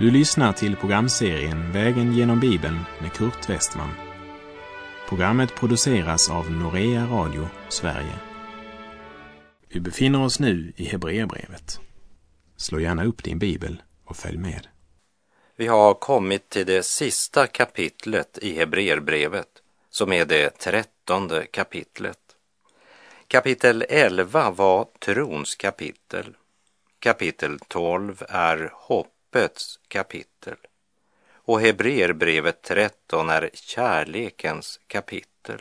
Du lyssnar till programserien Vägen genom Bibeln med Kurt Westman. Programmet produceras av Norea Radio Sverige. Vi befinner oss nu i Hebreerbrevet. Slå gärna upp din bibel och följ med. Vi har kommit till det sista kapitlet i Hebreerbrevet, som är det trettonde kapitlet. Kapitel 11 var trons kapitel. Kapitel 12 är hoppets kapitel. Och Hebreerbrevet 13 är kärlekens kapitel.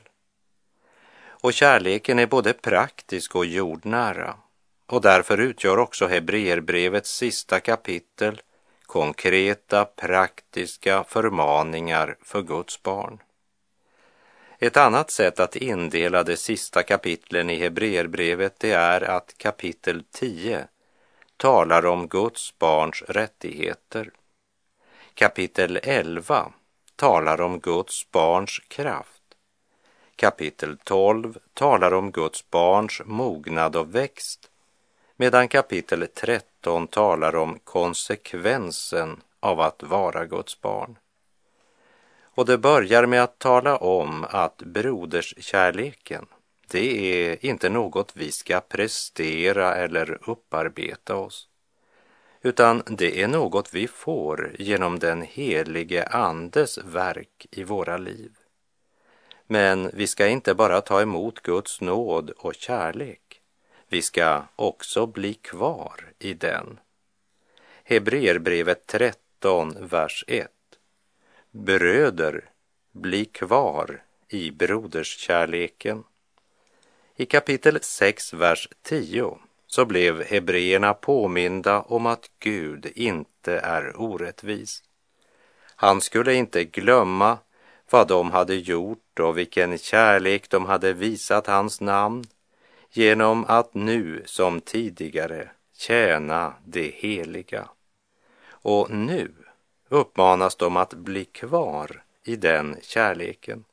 Och kärleken är både praktisk och jordnära. Och därför utgör också Hebreerbrevets sista kapitel konkreta praktiska förmaningar för Guds barn. Ett annat sätt att indela de sista kapitlen i Hebreerbrevet det är att kapitel 10 talar om Guds barns rättigheter. Kapitel 11 talar om Guds barns kraft. Kapitel 12 talar om Guds barns mognad och växt, medan kapitel 13 talar om konsekvensen av att vara Guds barn. Och det börjar med att tala om att broderskärleken, det är inte något vi ska prestera eller upparbeta oss, utan det är något vi får genom den helige Andes verk i våra liv. Men vi ska inte bara ta emot Guds nåd och kärlek, vi ska också bli kvar i den. Hebreerbrevet 13, vers 1. Bröder, bli kvar i broderskärleken. I kapitel 6, vers 10 så blev hebreerna påminda om att Gud inte är orättvis. Han skulle inte glömma vad de hade gjort och vilken kärlek de hade visat hans namn genom att nu som tidigare tjäna det heliga. Och nu uppmanas de att bli kvar i den kärleken.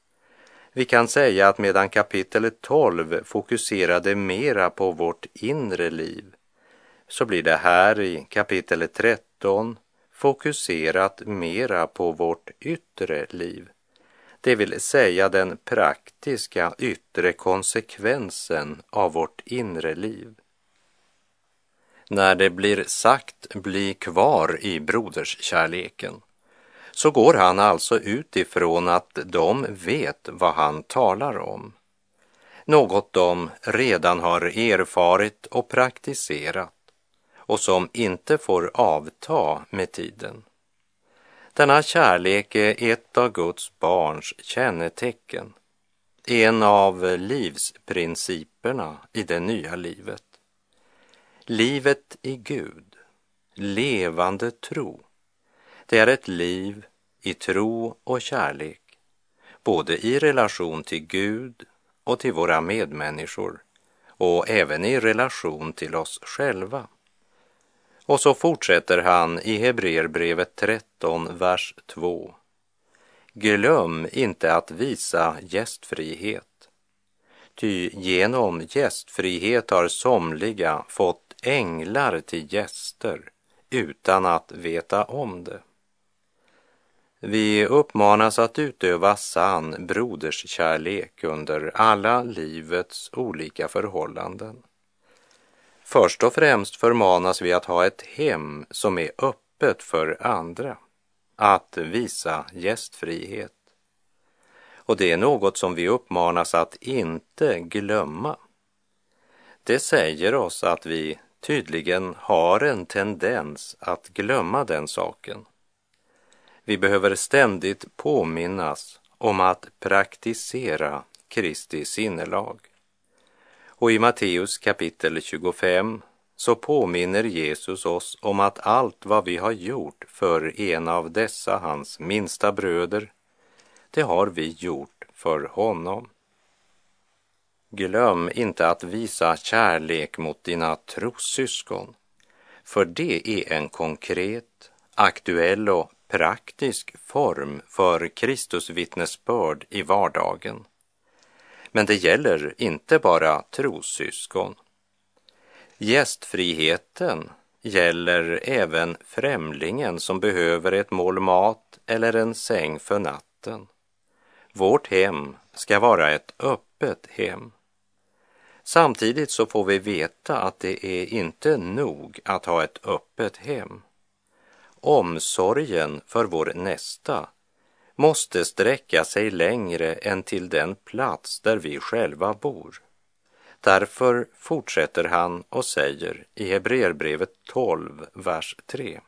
Vi kan säga att medan kapitel 12 fokuserade mera på vårt inre liv så blir det här i kapitel 13 fokuserat mera på vårt yttre liv. Det vill säga den praktiska yttre konsekvensen av vårt inre liv. När det blir sagt bli kvar i broderskärleken så går han alltså utifrån att de vet vad han talar om. Något de redan har erfarit och praktiserat och som inte får avta med tiden. Denna kärlek är ett av Guds barns kännetecken, en av livsprinciperna i det nya livet. Livet i Gud, levande tro, det är ett liv i tro och kärlek, både i relation till Gud och till våra medmänniskor och även i relation till oss själva. Och så fortsätter han i Hebreerbrevet 13, vers 2. Glöm inte att visa gästfrihet. Ty genom gästfrihet har somliga fått änglar till gäster utan att veta om det. Vi uppmanas att utöva sann broderskärlek under alla livets olika förhållanden. Först och främst förmanas vi att ha ett hem som är öppet för andra, att visa gästfrihet. Och det är något som vi uppmanas att inte glömma. Det säger oss att vi tydligen har en tendens att glömma den saken. Vi behöver ständigt påminnas om att praktisera Kristi sinnelag. Och i Matteus kapitel 25 så påminner Jesus oss om att allt vad vi har gjort för en av dessa hans minsta bröder, det har vi gjort för honom. Glöm inte att visa kärlek mot dina trossyskon, för det är en konkret, aktuell och praktisk form för Kristus vittnesbörd i vardagen. Men det gäller inte bara trossyskon. Gästfriheten gäller även främlingen som behöver ett mål mat eller en säng för natten. Vårt hem ska vara ett öppet hem. Samtidigt så får vi veta att det är inte nog att ha ett öppet hem. Omsorgen för vår nästa måste sträcka sig längre än till den plats där vi själva bor. Därför fortsätter han och säger i Hebreerbrevet 12, vers 3.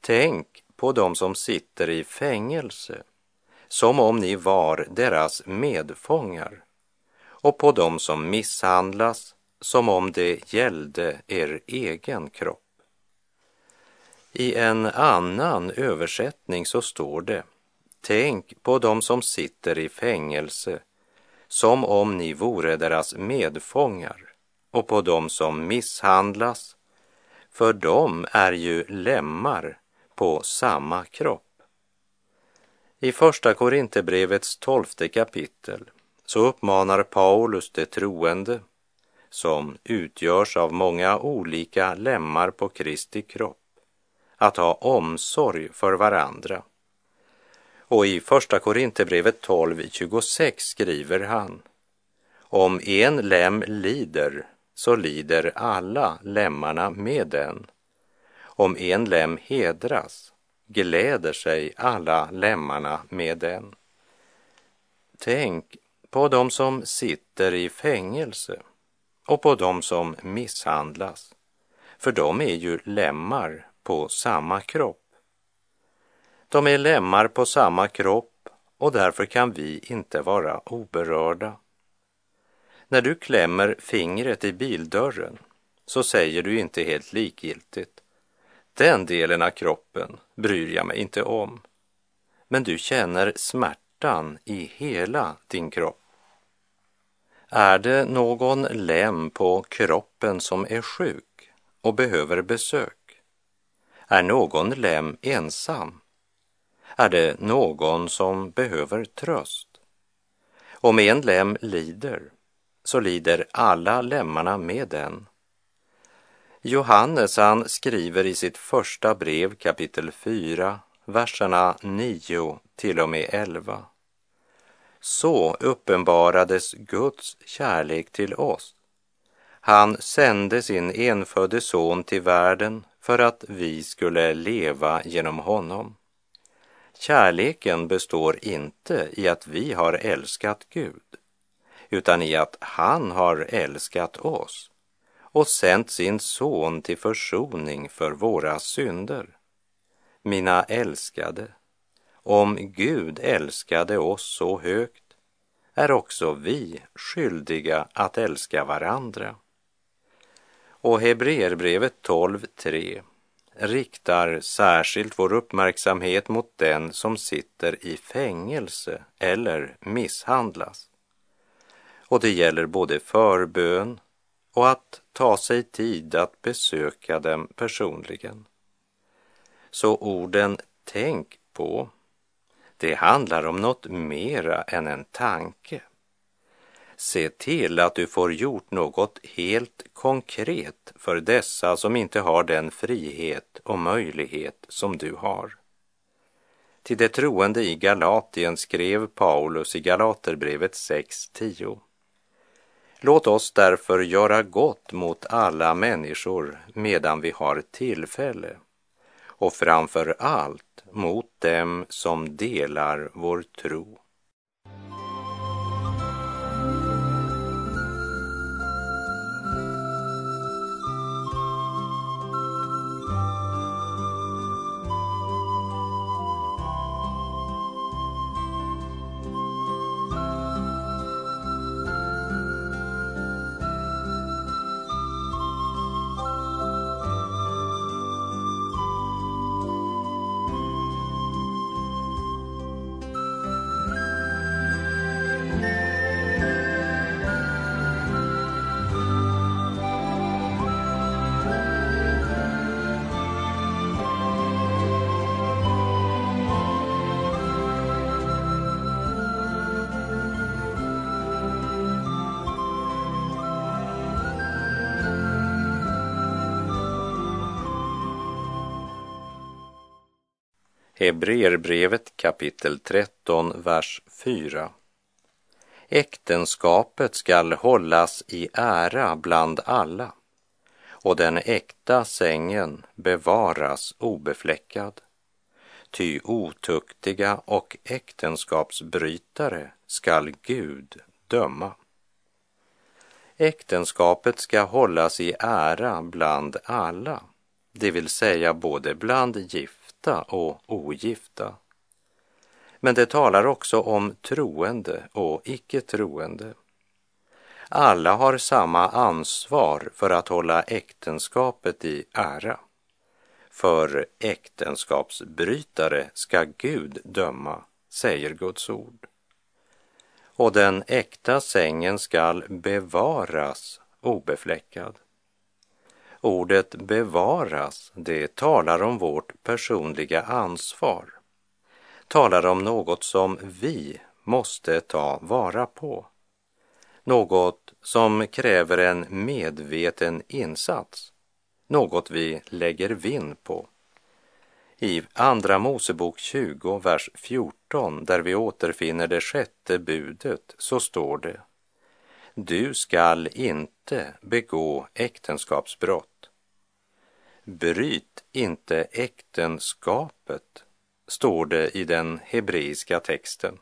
Tänk på dem som sitter i fängelse som om ni var deras medfångar och på dem som misshandlas som om det gällde er egen kropp. I en annan översättning så står det Tänk på dem som sitter i fängelse som om ni vore deras medfångar och på dem som misshandlas, för de är ju lemmar på samma kropp. I Första Korinthierbrevets tolfte kapitel så uppmanar Paulus de troende, som utgörs av många olika lemmar på Kristi kropp, att ha omsorg för varandra. Och i Första Korinthierbrevet 12.26 skriver han Om en lem lider så lider alla lemmarna med den. Om en lem hedras gläder sig alla lemmarna med den. Tänk på dem som sitter i fängelse och på dem som misshandlas, för de är ju lemmar på samma kropp. De är lemmar på samma kropp och därför kan vi inte vara oberörda. När du klämmer fingret i bildörren så säger du inte helt likgiltigt den delen av kroppen bryr jag mig inte om. Men du känner smärtan i hela din kropp. Är det någon lem på kroppen som är sjuk och behöver besök? Är någon lem ensam? Är det någon som behöver tröst? Om en lem lider, så lider alla lemmarna med den. Johannes han skriver i sitt första brev kapitel 4, verserna 9 till och med 11. Så uppenbarades Guds kärlek till oss. Han sände sin enfödde son till världen för att vi skulle leva genom honom. Kärleken består inte i att vi har älskat Gud, utan i att han har älskat oss och sänt sin son till försoning för våra synder. Mina älskade, om Gud älskade oss så högt är också vi skyldiga att älska varandra. Och Hebreerbrevet 12.3 riktar särskilt vår uppmärksamhet mot den som sitter i fängelse eller misshandlas. Och det gäller både förbön och att ta sig tid att besöka dem personligen. Så orden tänk på, det handlar om något mera än en tanke. Se till att du får gjort något helt konkret för dessa som inte har den frihet och möjlighet som du har. Till de troende i Galatien skrev Paulus i Galaterbrevet 6.10. Låt oss därför göra gott mot alla människor medan vi har tillfälle och framför allt mot dem som delar vår tro. Hebreerbrevet kapitel 13, vers 4. Äktenskapet skall hållas i ära bland alla och den äkta sängen bevaras obefläckad. Ty otuktiga och äktenskapsbrytare skall Gud döma. Äktenskapet ska hållas i ära bland alla, det vill säga både bland gift gifta och ogifta. Men det talar också om troende och icke troende. Alla har samma ansvar för att hålla äktenskapet i ära. För äktenskapsbrytare ska Gud döma, säger Guds ord. Och den äkta sängen skall bevaras obefläckad. Ordet bevaras, det talar om vårt personliga ansvar. Talar om något som vi måste ta vara på. Något som kräver en medveten insats. Något vi lägger vind på. I Andra Mosebok 20, vers 14, där vi återfinner det sjätte budet, så står det du skall inte begå äktenskapsbrott. Bryt inte äktenskapet, står det i den hebreiska texten.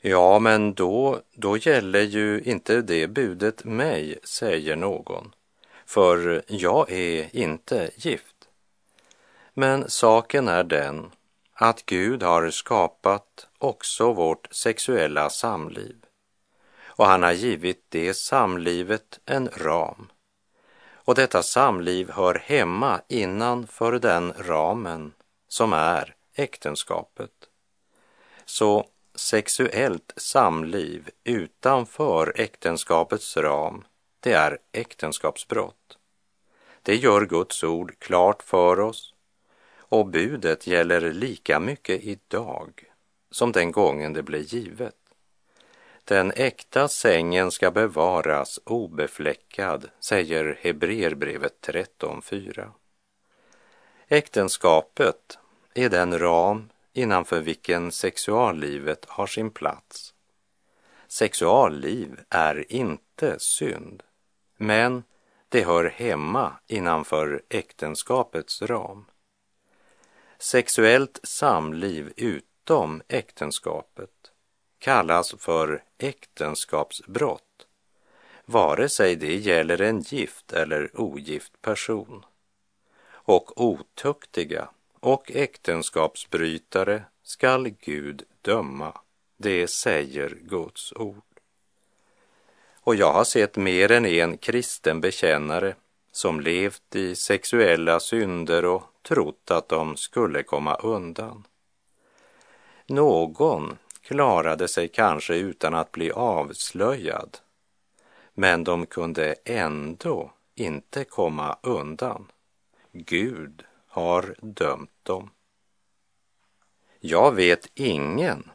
Ja, men då, då gäller ju inte det budet mig, säger någon, för jag är inte gift. Men saken är den att Gud har skapat också vårt sexuella samliv och han har givit det samlivet en ram. Och detta samliv hör hemma innanför den ramen som är äktenskapet. Så sexuellt samliv utanför äktenskapets ram, det är äktenskapsbrott. Det gör Guds ord klart för oss och budet gäller lika mycket idag som den gången det blev givet. Den äkta sängen ska bevaras obefläckad, säger Hebreerbrevet 13.4. Äktenskapet är den ram innanför vilken sexuallivet har sin plats. Sexualliv är inte synd, men det hör hemma innanför äktenskapets ram. Sexuellt samliv utom äktenskapet kallas för äktenskapsbrott, vare sig det gäller en gift eller ogift person. Och otuktiga och äktenskapsbrytare skall Gud döma. Det säger Guds ord. Och jag har sett mer än en kristen bekännare som levt i sexuella synder och trott att de skulle komma undan. Någon klarade sig kanske utan att bli avslöjad, men de kunde ändå inte komma undan. Gud har dömt dem. Jag vet ingen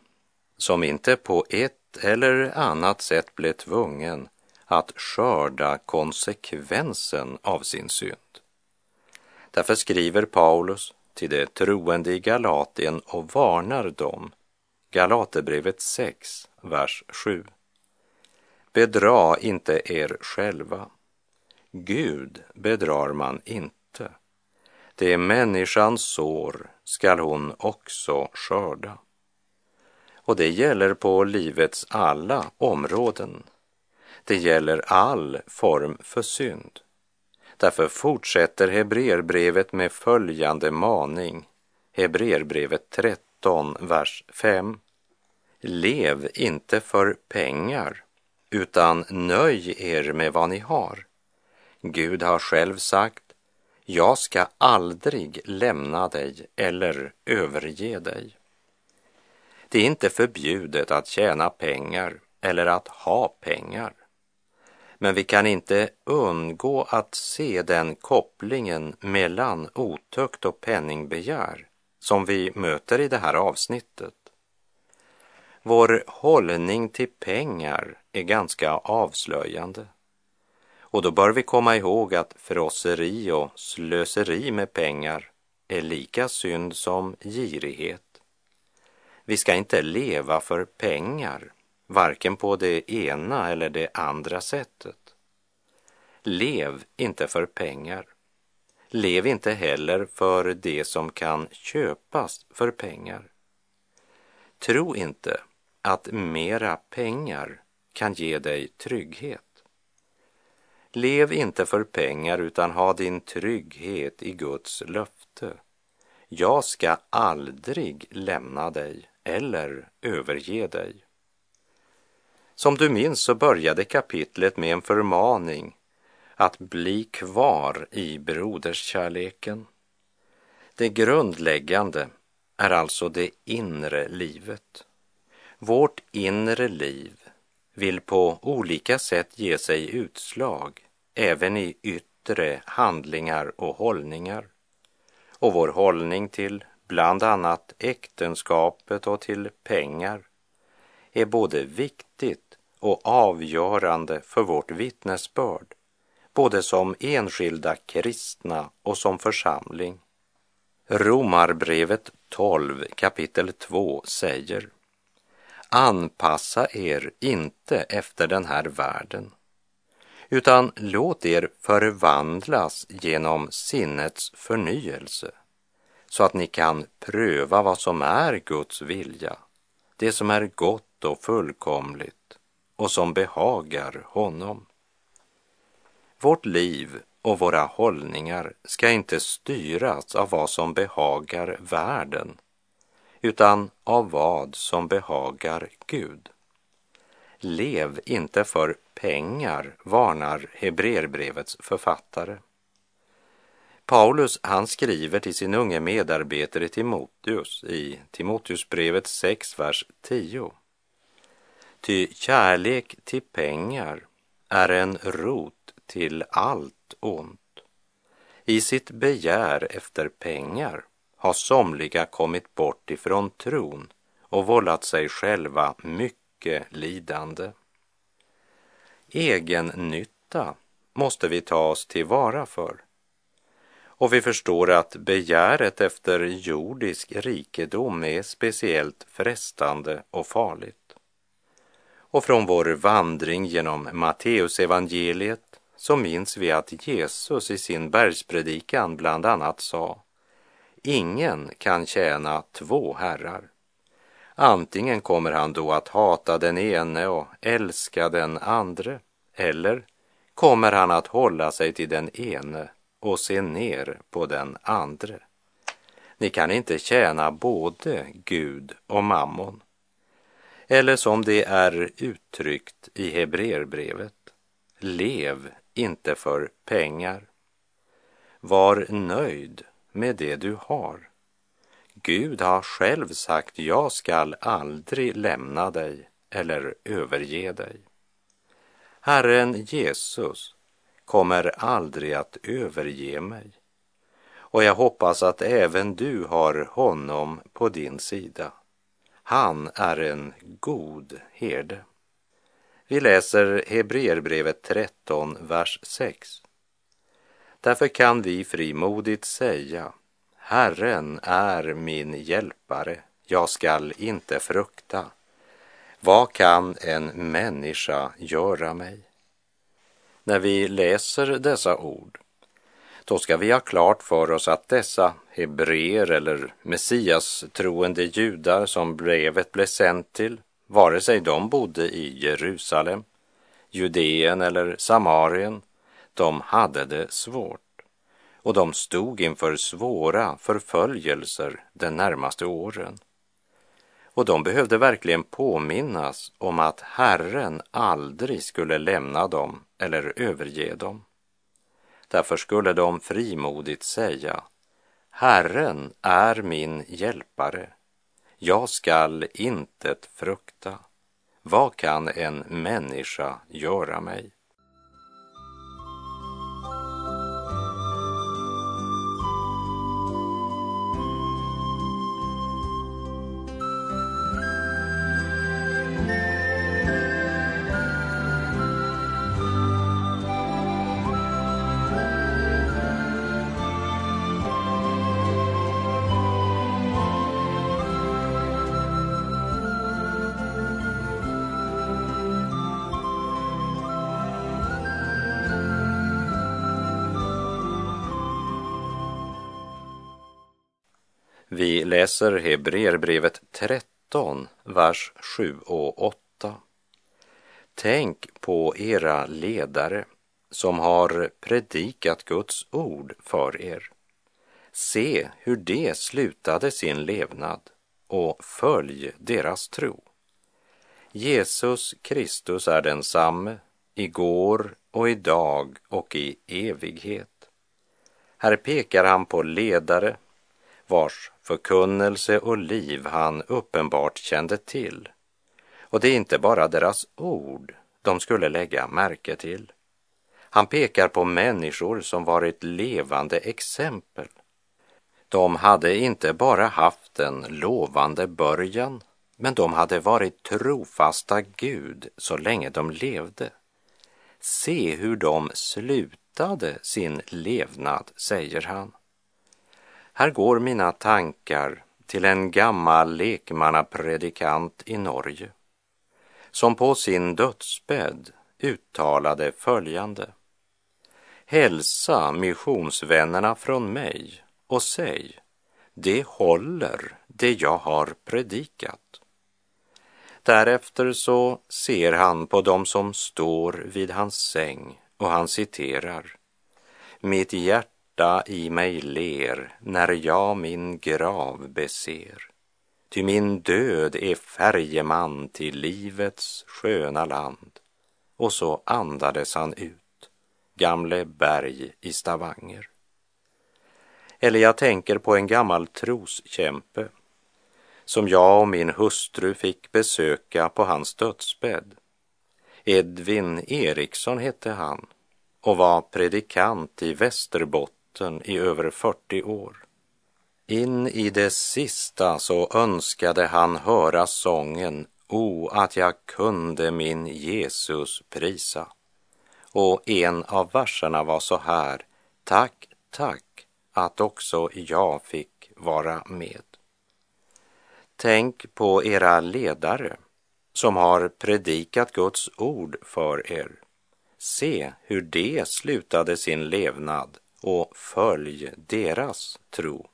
som inte på ett eller annat sätt blev tvungen att skörda konsekvensen av sin synd. Därför skriver Paulus till de troende i Galatien och varnar dem. Galaterbrevet 6, vers 7. Bedra inte er själva. Gud bedrar man inte. Det människan sår skall hon också skörda. Och det gäller på livets alla områden. Det gäller all form för synd. Därför fortsätter Hebreerbrevet med följande maning. Hebreerbrevet 13, vers 5. Lev inte för pengar, utan nöj er med vad ni har. Gud har själv sagt, jag ska aldrig lämna dig eller överge dig. Det är inte förbjudet att tjäna pengar eller att ha pengar. Men vi kan inte undgå att se den kopplingen mellan otukt och penningbegär som vi möter i det här avsnittet. Vår hållning till pengar är ganska avslöjande. Och då bör vi komma ihåg att frosseri och slöseri med pengar är lika synd som girighet. Vi ska inte leva för pengar, varken på det ena eller det andra sättet. Lev inte för pengar. Lev inte heller för det som kan köpas för pengar. Tro inte att mera pengar kan ge dig trygghet. Lev inte för pengar utan ha din trygghet i Guds löfte. Jag ska aldrig lämna dig eller överge dig. Som du minns så började kapitlet med en förmaning att bli kvar i broderskärleken. Det grundläggande är alltså det inre livet. Vårt inre liv vill på olika sätt ge sig utslag även i yttre handlingar och hållningar. Och vår hållning till bland annat äktenskapet och till pengar är både viktigt och avgörande för vårt vittnesbörd, både som enskilda kristna och som församling. Romarbrevet 12 kapitel 2 säger Anpassa er inte efter den här världen, utan låt er förvandlas genom sinnets förnyelse, så att ni kan pröva vad som är Guds vilja, det som är gott och fullkomligt och som behagar honom. Vårt liv och våra hållningar ska inte styras av vad som behagar världen, utan av vad som behagar Gud. Lev inte för pengar, varnar Hebreerbrevets författare. Paulus, han skriver till sin unge medarbetare Timoteus i Timoteusbrevet 6, vers 10. Ty kärlek till pengar är en rot till allt ont. I sitt begär efter pengar har somliga kommit bort ifrån tron och vållat sig själva mycket lidande. Egen nytta måste vi ta oss tillvara för. Och vi förstår att begäret efter jordisk rikedom är speciellt frestande och farligt. Och från vår vandring genom Matteusevangeliet så minns vi att Jesus i sin bergspredikan bland annat sa Ingen kan tjäna två herrar. Antingen kommer han då att hata den ene och älska den andre, eller kommer han att hålla sig till den ene och se ner på den andre. Ni kan inte tjäna både Gud och mammon. Eller som det är uttryckt i Hebreerbrevet, lev inte för pengar. Var nöjd med det du har. Gud har själv sagt, jag skall aldrig lämna dig eller överge dig. Herren Jesus kommer aldrig att överge mig. Och jag hoppas att även du har honom på din sida. Han är en god herde. Vi läser Hebreerbrevet 13, vers 6. Därför kan vi frimodigt säga, Herren är min hjälpare, jag skall inte frukta. Vad kan en människa göra mig? När vi läser dessa ord, då ska vi ha klart för oss att dessa hebreer eller messias troende judar som brevet blev sänt till, vare sig de bodde i Jerusalem, Judeen eller Samarien, de hade det svårt och de stod inför svåra förföljelser de närmaste åren. Och de behövde verkligen påminnas om att Herren aldrig skulle lämna dem eller överge dem. Därför skulle de frimodigt säga Herren är min hjälpare. Jag skall intet frukta. Vad kan en människa göra mig? Vi läser Hebreerbrevet 13, vers 7 och 8. Tänk på era ledare som har predikat Guds ord för er. Se hur de slutade sin levnad och följ deras tro. Jesus Kristus är densamme igår och idag och i evighet. Här pekar han på ledare vars förkunnelse och liv han uppenbart kände till. Och det är inte bara deras ord de skulle lägga märke till. Han pekar på människor som varit levande exempel. De hade inte bara haft en lovande början, men de hade varit trofasta Gud så länge de levde. Se hur de slutade sin levnad, säger han. Här går mina tankar till en gammal lekmannapredikant i Norge som på sin dödsbädd uttalade följande. Hälsa missionsvännerna från mig och säg, det håller det jag har predikat. Därefter så ser han på dem som står vid hans säng och han citerar. Mitt hjärta i mig ler när jag min grav beser. Ty min död är färjeman till livets sköna land. Och så andades han ut, gamle berg i Stavanger. Eller jag tänker på en gammal troskämpe som jag och min hustru fick besöka på hans dödsbädd. Edvin Eriksson hette han och var predikant i Västerbotten i över 40 år. In i det sista så önskade han höra sången O, att jag kunde min Jesus prisa. Och en av verserna var så här Tack, tack att också jag fick vara med. Tänk på era ledare som har predikat Guds ord för er. Se hur de slutade sin levnad och följ deras tro.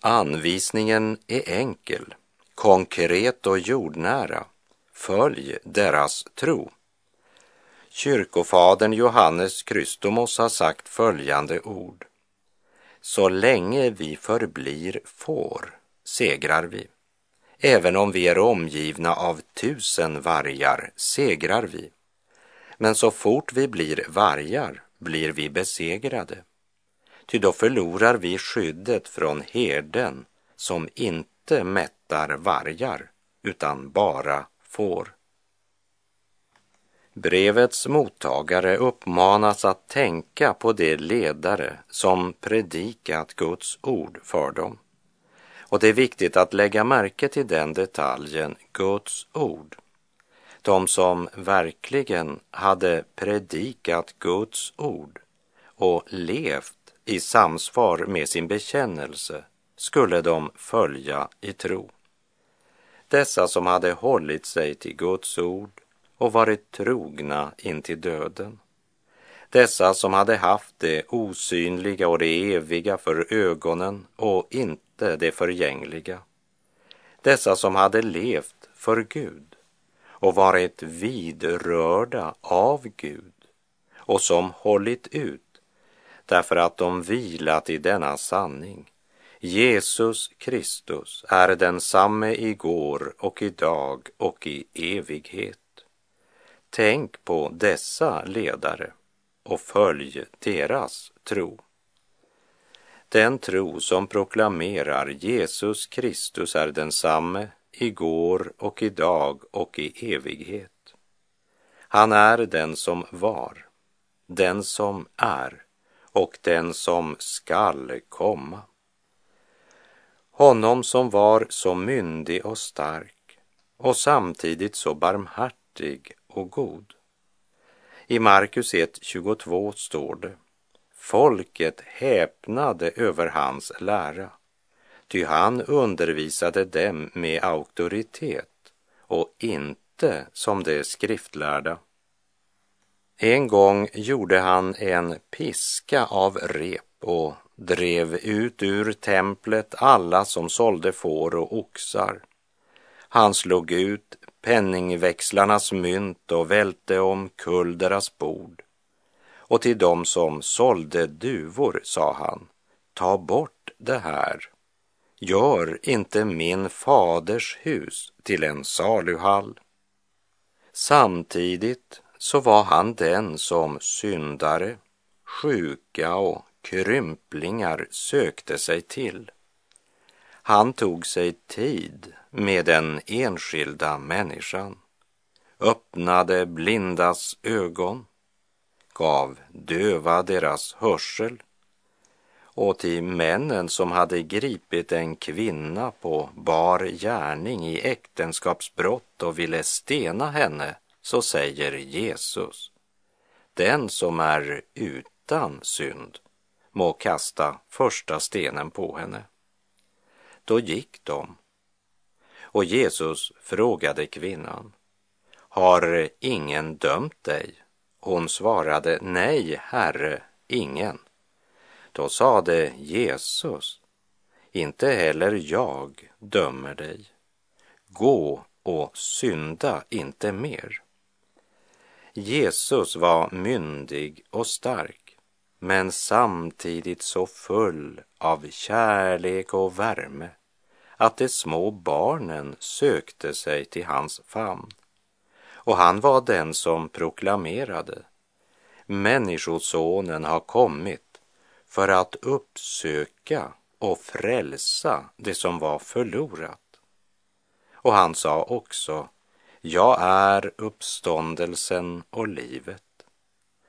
Anvisningen är enkel, konkret och jordnära. Följ deras tro. Kyrkofadern Johannes Krystomos har sagt följande ord. Så länge vi förblir får segrar vi. Även om vi är omgivna av tusen vargar segrar vi. Men så fort vi blir vargar blir vi besegrade. Ty då förlorar vi skyddet från herden som inte mättar vargar utan bara får. Brevets mottagare uppmanas att tänka på de ledare som predikat Guds ord för dem. Och det är viktigt att lägga märke till den detaljen, Guds ord. De som verkligen hade predikat Guds ord och levt i samsvar med sin bekännelse skulle de följa i tro. Dessa som hade hållit sig till Guds ord och varit trogna in till döden. Dessa som hade haft det osynliga och det eviga för ögonen och inte det förgängliga. Dessa som hade levt för Gud och varit vidrörda av Gud och som hållit ut därför att de vilat i denna sanning. Jesus Kristus är densamme igår och idag och i evighet. Tänk på dessa ledare och följ deras tro. Den tro som proklamerar Jesus Kristus är densamme igår och idag och i evighet. Han är den som var, den som är och den som skall komma. Honom som var så myndig och stark och samtidigt så barmhärtig och god. I Markus 1.22 står det Folket häpnade över hans lära, ty han undervisade dem med auktoritet och inte som de skriftlärda. En gång gjorde han en piska av rep och drev ut ur templet alla som sålde får och oxar. Han slog ut penningväxlarnas mynt och välte omkull deras bord. Och till dem som sålde duvor sa han, ta bort det här. Gör inte min faders hus till en saluhall. Samtidigt så var han den som syndare, sjuka och krymplingar sökte sig till. Han tog sig tid med den enskilda människan, öppnade blindas ögon, gav döva deras hörsel och till männen som hade gripit en kvinna på bar gärning i äktenskapsbrott och ville stena henne, så säger Jesus, den som är utan synd må kasta första stenen på henne. Då gick de. Och Jesus frågade kvinnan, har ingen dömt dig? Hon svarade, nej, Herre, ingen. Då sade Jesus, inte heller jag dömer dig. Gå och synda inte mer. Jesus var myndig och stark, men samtidigt så full av kärlek och värme att de små barnen sökte sig till hans famn. Och han var den som proklamerade Människosonen har kommit för att uppsöka och frälsa det som var förlorat. Och han sa också jag är uppståndelsen och livet.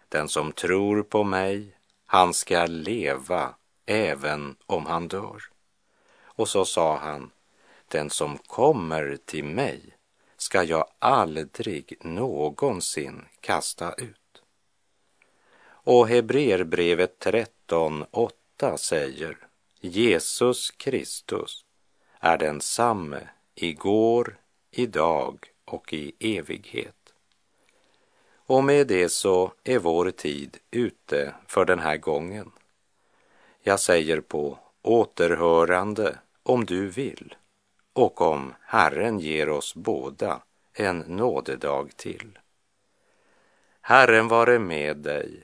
Den som tror på mig, han ska leva även om han dör. Och så sa han, den som kommer till mig ska jag aldrig någonsin kasta ut. Och Hebreerbrevet 13.8 säger Jesus Kristus är densamme igår, idag och i evighet. Och med det så är vår tid ute för den här gången. Jag säger på återhörande om du vill och om Herren ger oss båda en nådedag till. Herren vare med dig,